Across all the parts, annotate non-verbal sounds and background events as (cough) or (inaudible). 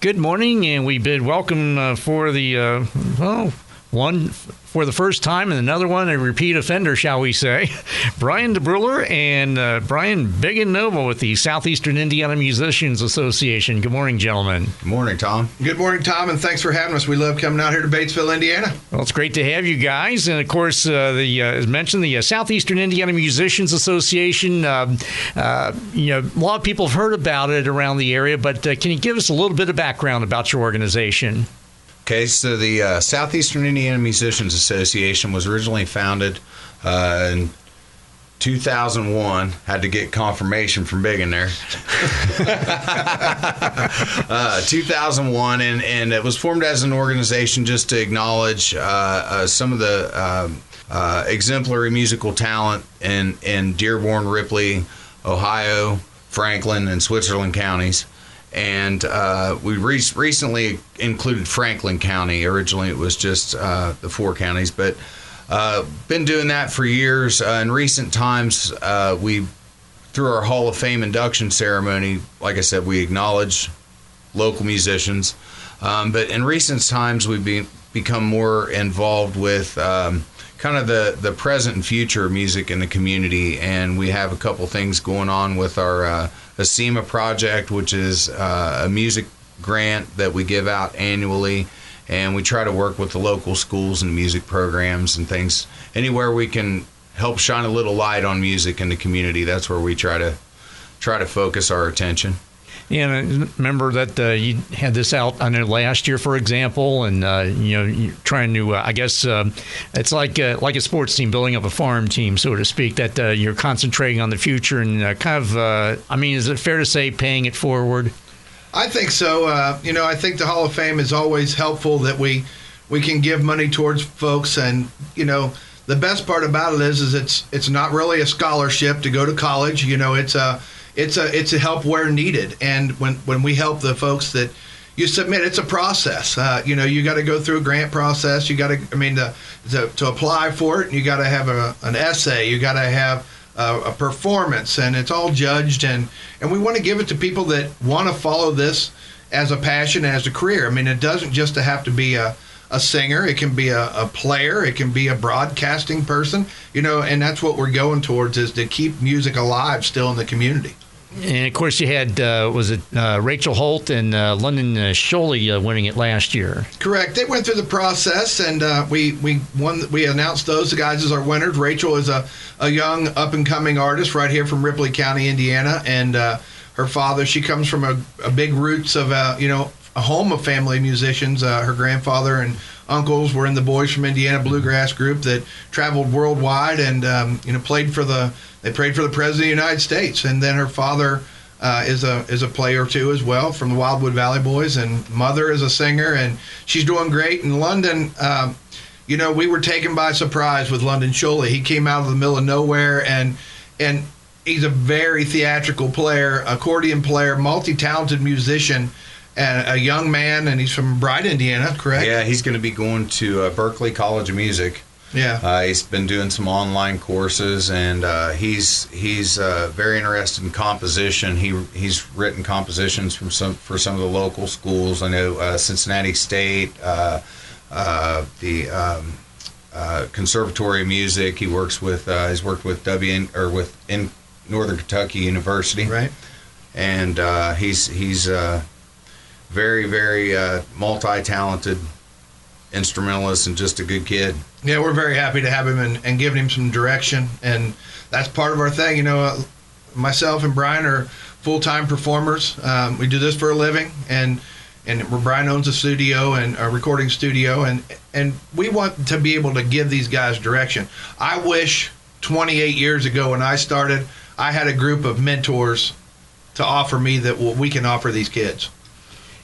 Good morning, and we bid welcome uh, for the uh, well one for the first time and another one a repeat offender, shall we say. (laughs) Brian DeBruler and uh, Brian Biggin Noble with the Southeastern Indiana Musicians Association. Good morning, gentlemen. Good morning, Tom. Good morning, Tom, and thanks for having us. We love coming out here to Batesville, Indiana. Well, it's great to have you guys, and of course, uh, the uh, as mentioned, the uh, Southeastern Indiana Musicians Association. Um, uh, you know, a lot of people have heard about it around the area, but uh, can you give us a little bit of background about your organization? Okay, so the uh, Southeastern Indiana Musicians Association was originally founded uh, in 2001. Had to get confirmation from Biggin there. (laughs) uh, 2001, and, and it was formed as an organization just to acknowledge uh, uh, some of the um, uh, exemplary musical talent in, in Dearborn, Ripley, Ohio, Franklin, and Switzerland counties and uh, we re- recently included Franklin County. Originally, it was just uh, the four counties, but uh, been doing that for years. Uh, in recent times, uh, we through our Hall of Fame induction ceremony, like I said, we acknowledge local musicians. Um, but in recent times, we've become more involved with. Um, kind of the, the present and future of music in the community, and we have a couple things going on with our uh, ASEMA project, which is uh, a music grant that we give out annually. And we try to work with the local schools and music programs and things. Anywhere we can help shine a little light on music in the community, that's where we try to try to focus our attention. And remember that uh, you had this out. I know last year, for example, and uh, you know, you're trying to. Uh, I guess uh, it's like uh, like a sports team building up a farm team, so to speak. That uh, you're concentrating on the future and kind of. I mean, is it fair to say paying it forward? I think so. you know, I think the Hall of Fame is always helpful that we we can give money towards folks, and you know, the best part about it is is it's it's not really a scholarship to go to college. You know, it's a it's a it's a help where needed. And when when we help the folks that you submit, it's a process. Uh, you know, you got to go through a grant process. You got to, I mean, to, to, to apply for it, you got to have a, an essay. You got to have a, a, performance, and it's all judged. And and we want to give it to people that want to follow this as a passion, as a career. I mean, it doesn't just have to be a a singer, it can be a, a, player, it can be a broadcasting person, you know, and that's what we're going towards is to keep music alive still in the community. And of course, you had uh, was it uh, Rachel Holt and uh, London uh, uh, winning it last year. Correct. They went through the process, and uh, we we won. We announced those the guys as our winners. Rachel is a, a young up and coming artist right here from Ripley County, Indiana, and her father. She comes from a, a big roots of you know a home of family musicians. her grandfather and uncles were in the Boys from Indiana bluegrass group that traveled worldwide and um, you know played for the they prayed for the president of the United States, and then her father uh, is a is a player too as well from the Wildwood Valley Boys, and mother is a singer, and she's doing great in London. Um, you know, we were taken by surprise with London Sholey. He came out of the middle of nowhere, and and he's a very theatrical player, accordion player, multi-talented musician. And a young man, and he's from Bright, Indiana, correct? Yeah, he's going to be going to uh, Berklee College of Music yeah, uh, he's been doing some online courses, and uh, he's he's uh, very interested in composition. He he's written compositions from some for some of the local schools. I know uh, Cincinnati State, uh, uh, the um, Conservatory of Music. He works with he's worked with W or with in Northern Kentucky University, right? And he's he's very very multi talented instrumentalist and just a good kid. Yeah, we're very happy to have him and, and giving him some direction, and that's part of our thing. You know, uh, myself and Brian are full time performers. Um, we do this for a living, and and Brian owns a studio and a recording studio, and and we want to be able to give these guys direction. I wish 28 years ago when I started, I had a group of mentors to offer me that what we can offer these kids.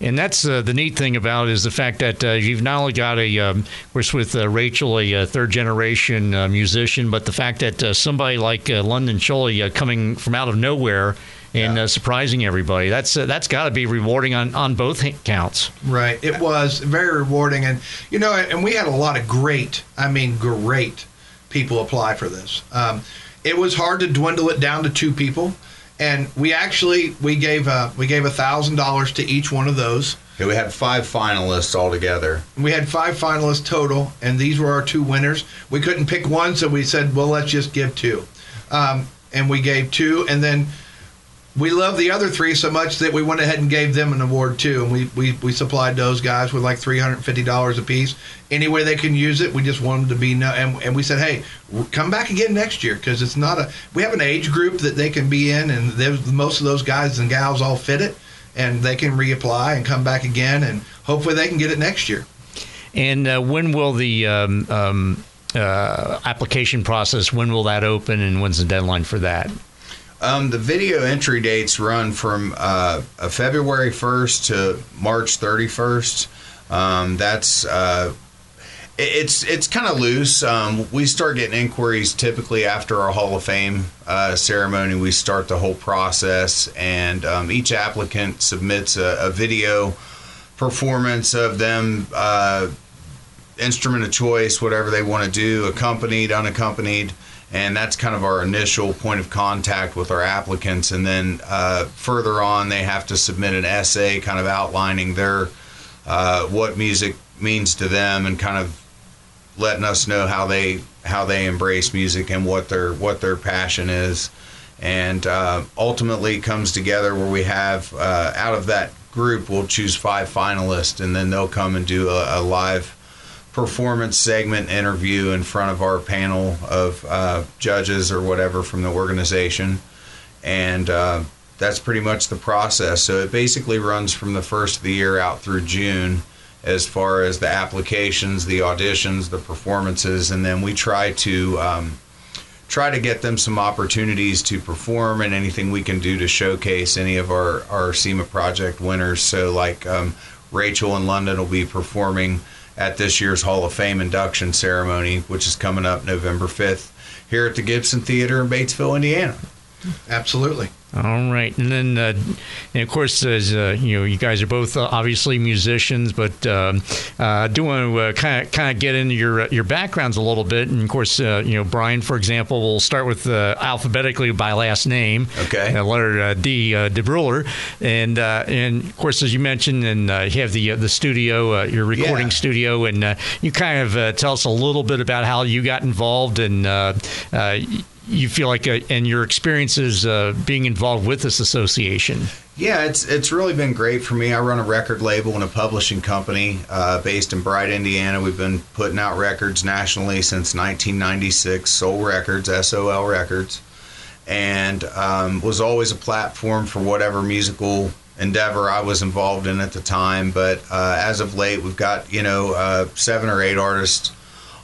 And that's uh, the neat thing about it is the fact that uh, you've not only got a, um, of course, with uh, Rachel, a, a uh, third generation uh, musician, but the fact that uh, somebody like London Sholey coming from out of nowhere and yeah. surprising everybody, that's that's got to be rewarding on, on both counts. Right. It was very rewarding. And, you know, and we had a lot of great, I mean, great people apply for this. Um, it was hard to dwindle it down to two people and we actually we gave uh, we gave a thousand dollars to each one of those. Yeah, we had five finalists altogether. We had five finalists total, and these were our two winners. We couldn't pick one, so we said, well, let's just give two. Um, and we gave two, and then we love the other three so much that we went ahead and gave them an award too. And we, we, we supplied those guys with like $350 a piece. Any way they can use it, we just want them to be, no, and, and we said, hey, come back again next year because it's not a, we have an age group that they can be in, and most of those guys and gals all fit it and they can reapply and come back again, and hopefully they can get it next year. And uh, when will the um, um, uh, application process? When will that open, and when's the deadline for that? Um, the video entry dates run from uh, February 1st to March 31st. Um, that's uh, it's it's kind of loose. Um, we start getting inquiries typically after our Hall of Fame uh, ceremony. We start the whole process, and um, each applicant submits a, a, video performance of them, uh, instrument of choice, whatever they want to do, accompanied, unaccompanied, and that's kind of our initial point of contact with our applicants. And then uh, further on, they have to submit an essay, kind of outlining their uh, what music means to them and kind of letting us know how they how they embrace music and what their what their passion is, and uh, ultimately comes together where we have uh, out of that group we'll choose five finalists and then they'll come and do a, a live performance segment interview in front of our panel of uh, judges or whatever from the organization. And uh, that's pretty much the process. So it basically runs from the first of the year out through june as far as the applications, the auditions, the performances, and then we try to um, try to get them some opportunities to perform and anything we can do to showcase any of our our SEMA project winners. So like um, Rachel in London will be performing at this year's Hall of Fame induction ceremony, which is coming up November 5th here at the Gibson Theater in Batesville, Indiana. Absolutely. All right, and then uh, and of course, as uh, you know, you guys are both uh, obviously musicians, but um, uh, I do want to kind of kind of get into your uh, your backgrounds a little bit. And of course, uh, you know, Brian, for example, we'll start with alphabetically by last name. Okay. letter D, DeBruler, and and of course, as you mentioned, and you have the the studio, your recording yeah. studio, and you kind of tell us a little bit about how you got involved and you feel like uh, and your experiences uh, being involved with this association? Yeah it's it's really been great for me. I run a record label and a publishing company uh, based in bright indiana. We've been putting out records nationally since 1996 soul records sol records. And um, was always a platform for whatever musical endeavor i was involved in at the time. But uh, as of late we've got you know uh, seven or eight artists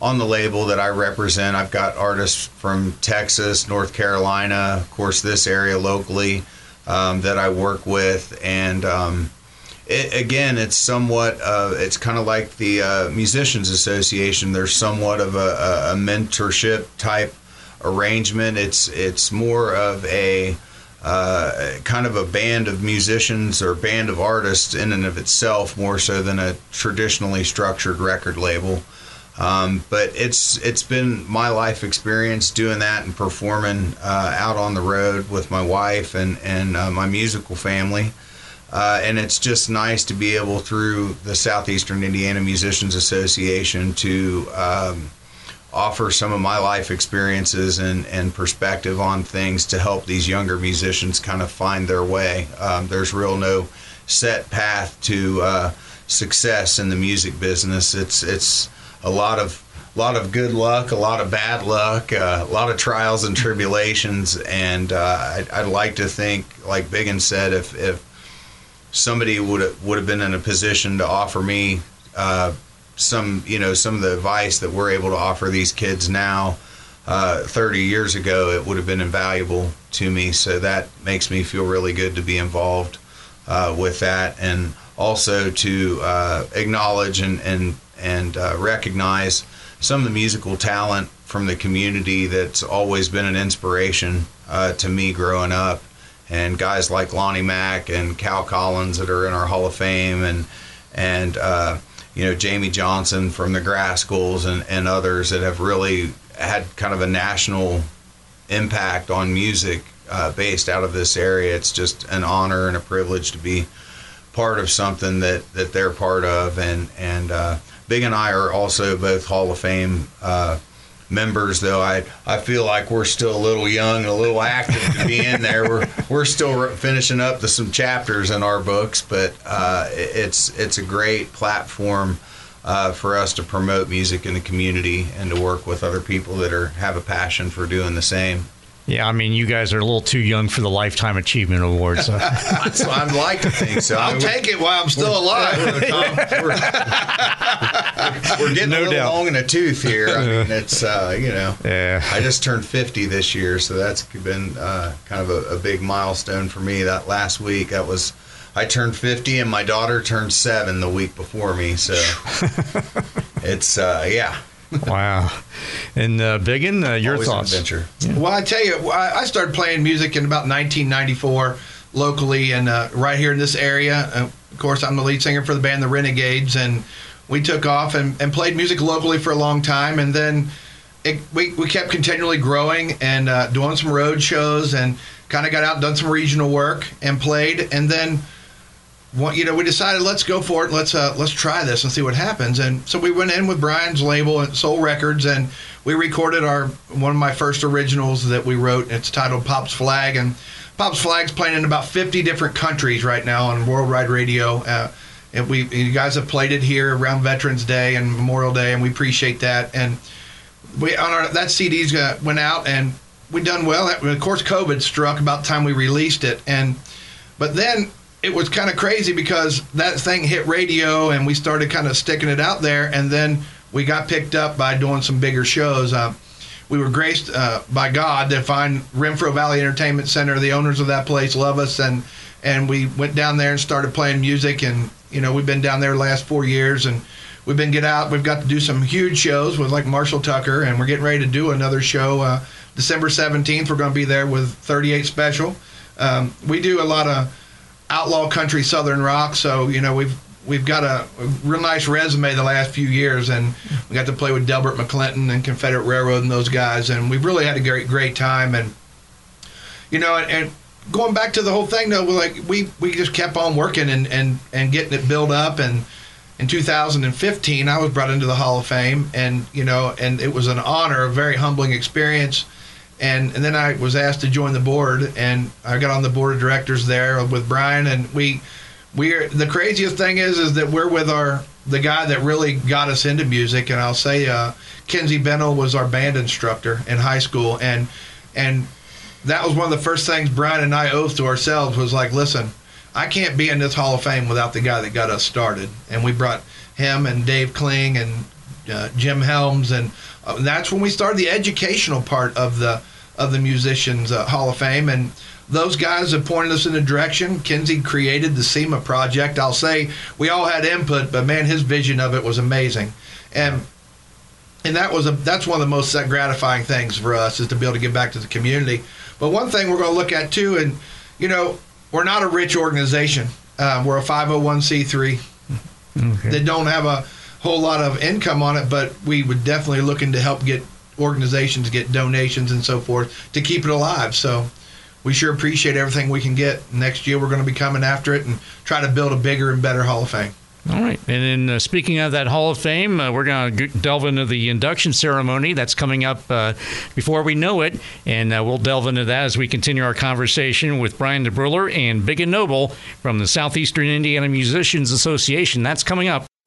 on the label that I represent, I've got artists from Texas, North Carolina, of course, this area locally um, that I work with, and um, it, again, it's somewhat, uh, it's kind of like the uh, Musicians Association. There's somewhat of a, a, mentorship type arrangement. It's it's more of a uh, kind of a band of musicians or band of artists in and of itself, more so than a traditionally structured record label. Um, but it's it's been my life experience doing that and performing uh, out on the road with my wife and and uh, my musical family. Uh, and it's just nice to be able through the Southeastern Indiana Musicians Association to um, offer some of my life experiences and, and perspective on things to help these younger musicians kind of find their way. Um, there's real no set path to uh, success in the music business. It's it's a lot of a lot of good luck, a lot of bad luck, uh, a lot of trials and tribulations, and uh, I'd, I'd, like to think, like Biggin said, if if somebody would have, would have been in a position to offer me uh, some, you know, some of the advice that we're able to offer these kids now, uh, 30 years ago, it would have been invaluable to me. So that makes me feel really good to be involved uh, with that, and also to uh, acknowledge and and and uh, recognize some of the musical talent from the community that's always been an inspiration uh, to me growing up. And guys like Lonnie Mack and Cal Collins that are in our Hall of Fame, and and uh, you know Jamie Johnson from the Grascals and, and others that have really had kind of a national impact on music uh, based out of this area. It's just an honor and a privilege to be part of something that, that they're part of. And, and uh, Big and I are also both Hall of Fame uh, members, though I, I feel like we're still a little young a little active to be in there. We're, we're still finishing up the, some chapters in our books, but uh, it's, it's a great platform. Uh, for us to promote music in the community and to work with other people that are have a passion for doing the same. Yeah, I mean, you guys are a little too young for the Lifetime Achievement Award. So. I'd like to think so. I'll take it while I'm still alive. (laughs) we're, we're, getting no a little doubt. long in the tooth here. I mean, it's uh, you know, yeah. I just turned 50 this year, so that's been uh, kind of a, a big milestone for me. That last week, that was. I turned 50 and my daughter turned seven the week before me. So (laughs) it's, uh, yeah, (laughs) wow. And uh, Biggin, uh, your Always thoughts? adventure. Yeah. Well, I tell you, I started playing music in about 1994 locally and uh, right here in this area. Uh, of course, I'm the lead singer for the band The Renegades, and we took off and, and played music locally for a long time. And then it, we, we kept continually growing and uh, doing some road shows and kind of got out and done some regional work and played. And then you know, we decided let's go for it. Let's uh, let's try this and see what happens. And so we went in with Brian's label at Soul Records, and we recorded our one of my first originals that we wrote. It's titled Pop's Flag, and Pop's Flag's playing in about 50 different countries right now on worldwide radio. Uh, and we you guys have played it here around Veterans Day and Memorial Day, and we appreciate that. And we on our that CD's uh, went out, and we done well. Of course, COVID struck about the time we released it, and but then it was kind of crazy because that thing hit radio and we started kind of sticking it out there and then we got picked up by doing some bigger shows. Uh, we were graced uh, by god to find renfro valley entertainment center. The owners of that place love us and and we went down there and started playing music and you know we've been down there the last four years and we've been get out we've got to do some huge shows with like marshall tucker and we're getting ready to do another show uh, december 17th we're going to be there with 38 special. Um, we do a lot of outlaw country southern rock. So you know we've we've got a, a, real nice resume the last few years, and we got to play with Delbert McClinton and Confederate Railroad and those guys, and we've really had a great great time. And you know, and, and going back to the whole thing though, we're like we we just kept on working and and and getting it built up and. In 2015, I was brought into the Hall of Fame, and you know, and it was an honor, a very humbling experience and and then I was asked to join the board, and I got on the board of directors there with Brian, and we we are the craziest thing is is that we're with our the guy that really got us into music, and I'll say uh, Kinsey Bennell was our band instructor in high school, and and that was one of the first things Brian and I oath to ourselves was like, listen, I can't be in this Hall of Fame without the guy that got us started, and we brought him and Dave Kling and uh, Jim Helms, and uh, that's when we started the educational part of the of the Musicians uh, Hall of Fame, and those guys have pointed us in a direction. Kinsey created the SEMA project. I'll say we all had input, but man, his vision of it was amazing, and and that was a that's one of the most gratifying things for us is to be able to give back to the community. But one thing we're going to look at too, and you know, we're not a rich organization. Uh, we're a 501c3 okay. that don't have a whole lot of income on it, but we would definitely looking to help get organizations get donations and so forth to keep it alive. So we sure appreciate everything we can get. Next year, we're going to be coming after it and try to build a bigger and better Hall of Fame. All right. And then uh, speaking of that Hall of Fame, uh, we're going to delve into the induction ceremony that's coming up uh, before we know it. And uh, we'll delve into that as we continue our conversation with Brian DeBruler and Biggin Noble from the Southeastern Indiana Musicians Association. That's coming up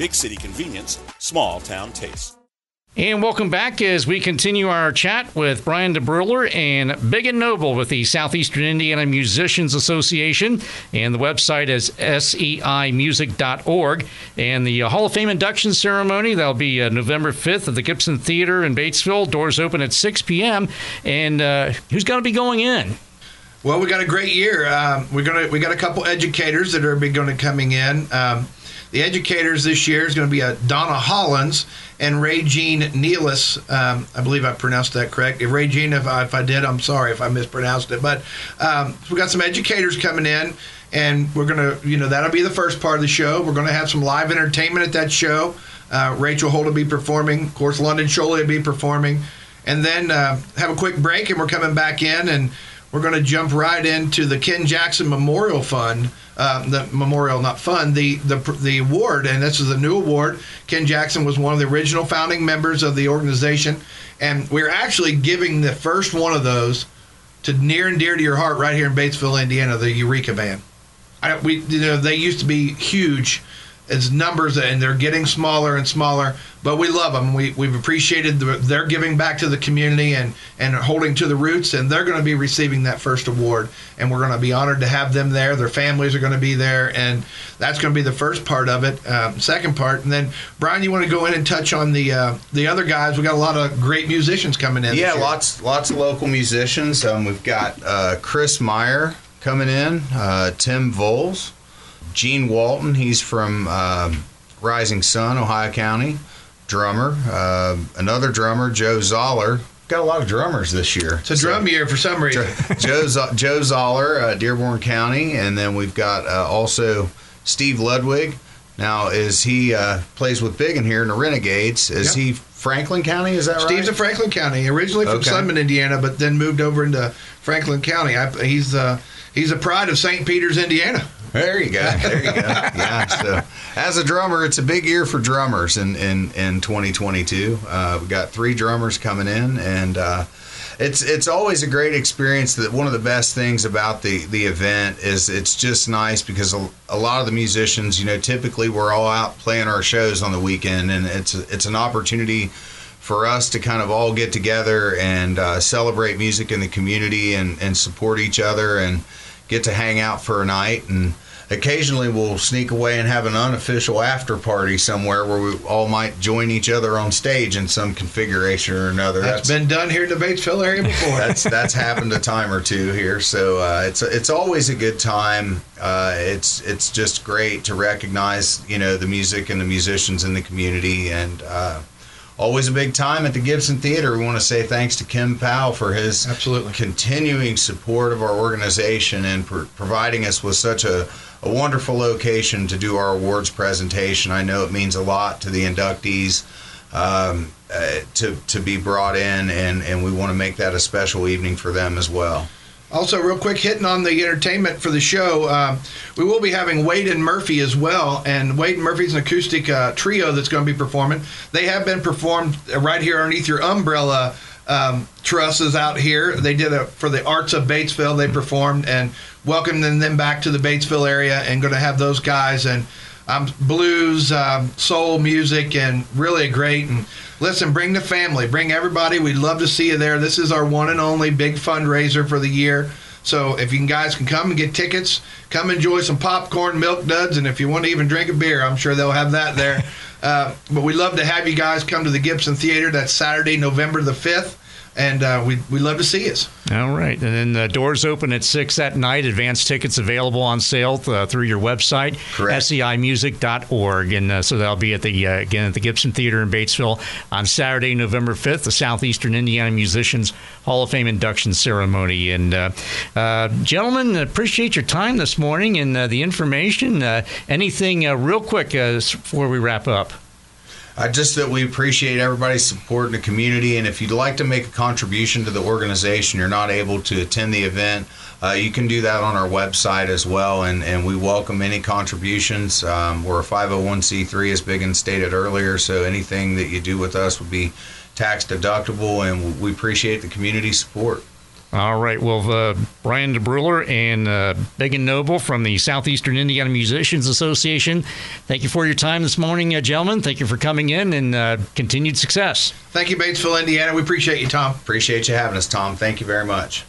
Big city convenience, small town taste. And welcome back as we continue our chat with Brian DeBruler and Biggin Noble with the Southeastern Indiana Musicians Association. And the website is seimusic.org. And the uh, Hall of Fame induction ceremony, that'll be uh, November 5th at the Gibson Theater in Batesville. Doors open at 6 p.m. And uh, who's going to be going in? Well, we got a great year. Um, we're gonna we got a couple educators that are going to coming in. Um, the educators this year is going to be Donna Hollins and Ray Jean Nealis. Um, I believe I pronounced that correct. If Ray Jean, if I, if I did, I'm sorry if I mispronounced it. But um, we got some educators coming in, and we're going to, you know, that'll be the first part of the show. We're going to have some live entertainment at that show. Uh, Rachel Holt will be performing. Of course, London Sholey will be performing. And then uh, have a quick break, and we're coming back in, and we're going to jump right into the Ken Jackson Memorial Fund uh, the memorial, not fund, the, the the award, and this is a new award. Ken Jackson was one of the original founding members of the organization, and we're actually giving the first one of those to near and dear to your heart right here in Batesville, Indiana, the Eureka Band. I, we, you know, they used to be huge as numbers, and they're getting smaller and smaller. But we love them. We, we've appreciated the, their giving back to the community and, and holding to the roots, and they're going to be receiving that first award. And we're going to be honored to have them there. Their families are going to be there, and that's going to be the first part of it. Um, second part, and then Brian, you want to go in and touch on the uh, the other guys? We got a lot of great musicians coming in. Yeah, lots lots of local musicians. Um, we've got uh, Chris Meyer coming in, uh, Tim Voles. Gene Walton, he's from uh, Rising Sun, Ohio County, drummer. Uh, another drummer, Joe Zoller. Got a lot of drummers this year. It's a so, drum year for some reason. (laughs) Joe, Joe Zoller, uh, Dearborn County, and then we've got uh, also Steve Ludwig. Now, is he uh, plays with Biggin here in the Renegades? Is yep. he Franklin County? Is that Steve's right? Steve's a Franklin County, originally from okay. Sunman, Indiana, but then moved over into Franklin County. I, he's uh, he's a pride of St. Peter's, Indiana. There you go. There you go. (laughs) yeah. So, as a drummer, it's a big year for drummers in in, in 2022. Uh, we got three drummers coming in, and uh, it's it's always a great experience. That one of the best things about the the event is it's just nice because a, a lot of the musicians, you know, typically we're all out playing our shows on the weekend, and it's it's an opportunity for us to kind of all get together and uh, celebrate music in the community and, and support each other and get to hang out for a night and occasionally we'll sneak away and have an unofficial after party somewhere where we all might join each other on stage in some configuration or another. that's, that's been done here in the Batesville area before. (laughs) that's that's happened a time or two here. So uh, it's it's always a good time. Uh, it's it's just great to recognize you know the music and the musicians in the community and. Uh, always a big time at the Gibson Theater. We want to say thanks to Kim Powell for his absolutely continuing support of our organization and for providing us with such a, a wonderful location to do our awards presentation. I know it means a lot to the inductees. Um, uh, to to be brought in, and, and we want to make that a special evening for them as well. Also, real quick, hitting on the entertainment for the show, uh, we will be having Wade and Murphy as well. And Wade and Murphy is an acoustic uh, trio that's going to be performing. They have been performed right here underneath your umbrella um, trusses out here. They did it for the Arts of Batesville. They performed and welcoming them back to the Batesville area and going to have those guys and um, blues, um, soul music, and really great and listen, bring the family, bring everybody. We'd love to see you there. This is our one and only big fundraiser for the year. So if you guys can come and get tickets, come enjoy some popcorn, milk duds, and if you want to even drink a beer, I'm sure they'll have that there. (laughs) uh, but we'd love to have you guys come to the Gibson Theater. That's Saturday, November the 5th and uh, we we love to see us. All right, and then the doors open at six at night. Advance tickets available on sale uh, through your website, seimusic.org, and uh, so that'll be at the uh, again at the Gibson Theater in Batesville on Saturday, November fifth, the Southeastern Indiana Musicians Hall of Fame induction ceremony. And uh, uh, gentlemen, appreciate your time this morning and the information. anything real quick before we wrap up? Uh, just that we appreciate everybody's support in the community, and if you'd like to make a contribution to the organization, you're not able to attend the event, uh, you can do that on our website as well, and, and we welcome any contributions. Um, we're a 501c3, as Biggin stated earlier, so anything that you do with us would be tax deductible, and we appreciate the community support. All right. Well, uh, Brian DeBruler and uh, Biggin Noble from the Southeastern Indiana Musicians Association, thank you for your time this morning, uh, gentlemen. Thank you for coming in and uh, continued success. Thank you, Batesville, Indiana. We appreciate you, Tom. Appreciate you having us, Tom. Thank you very much.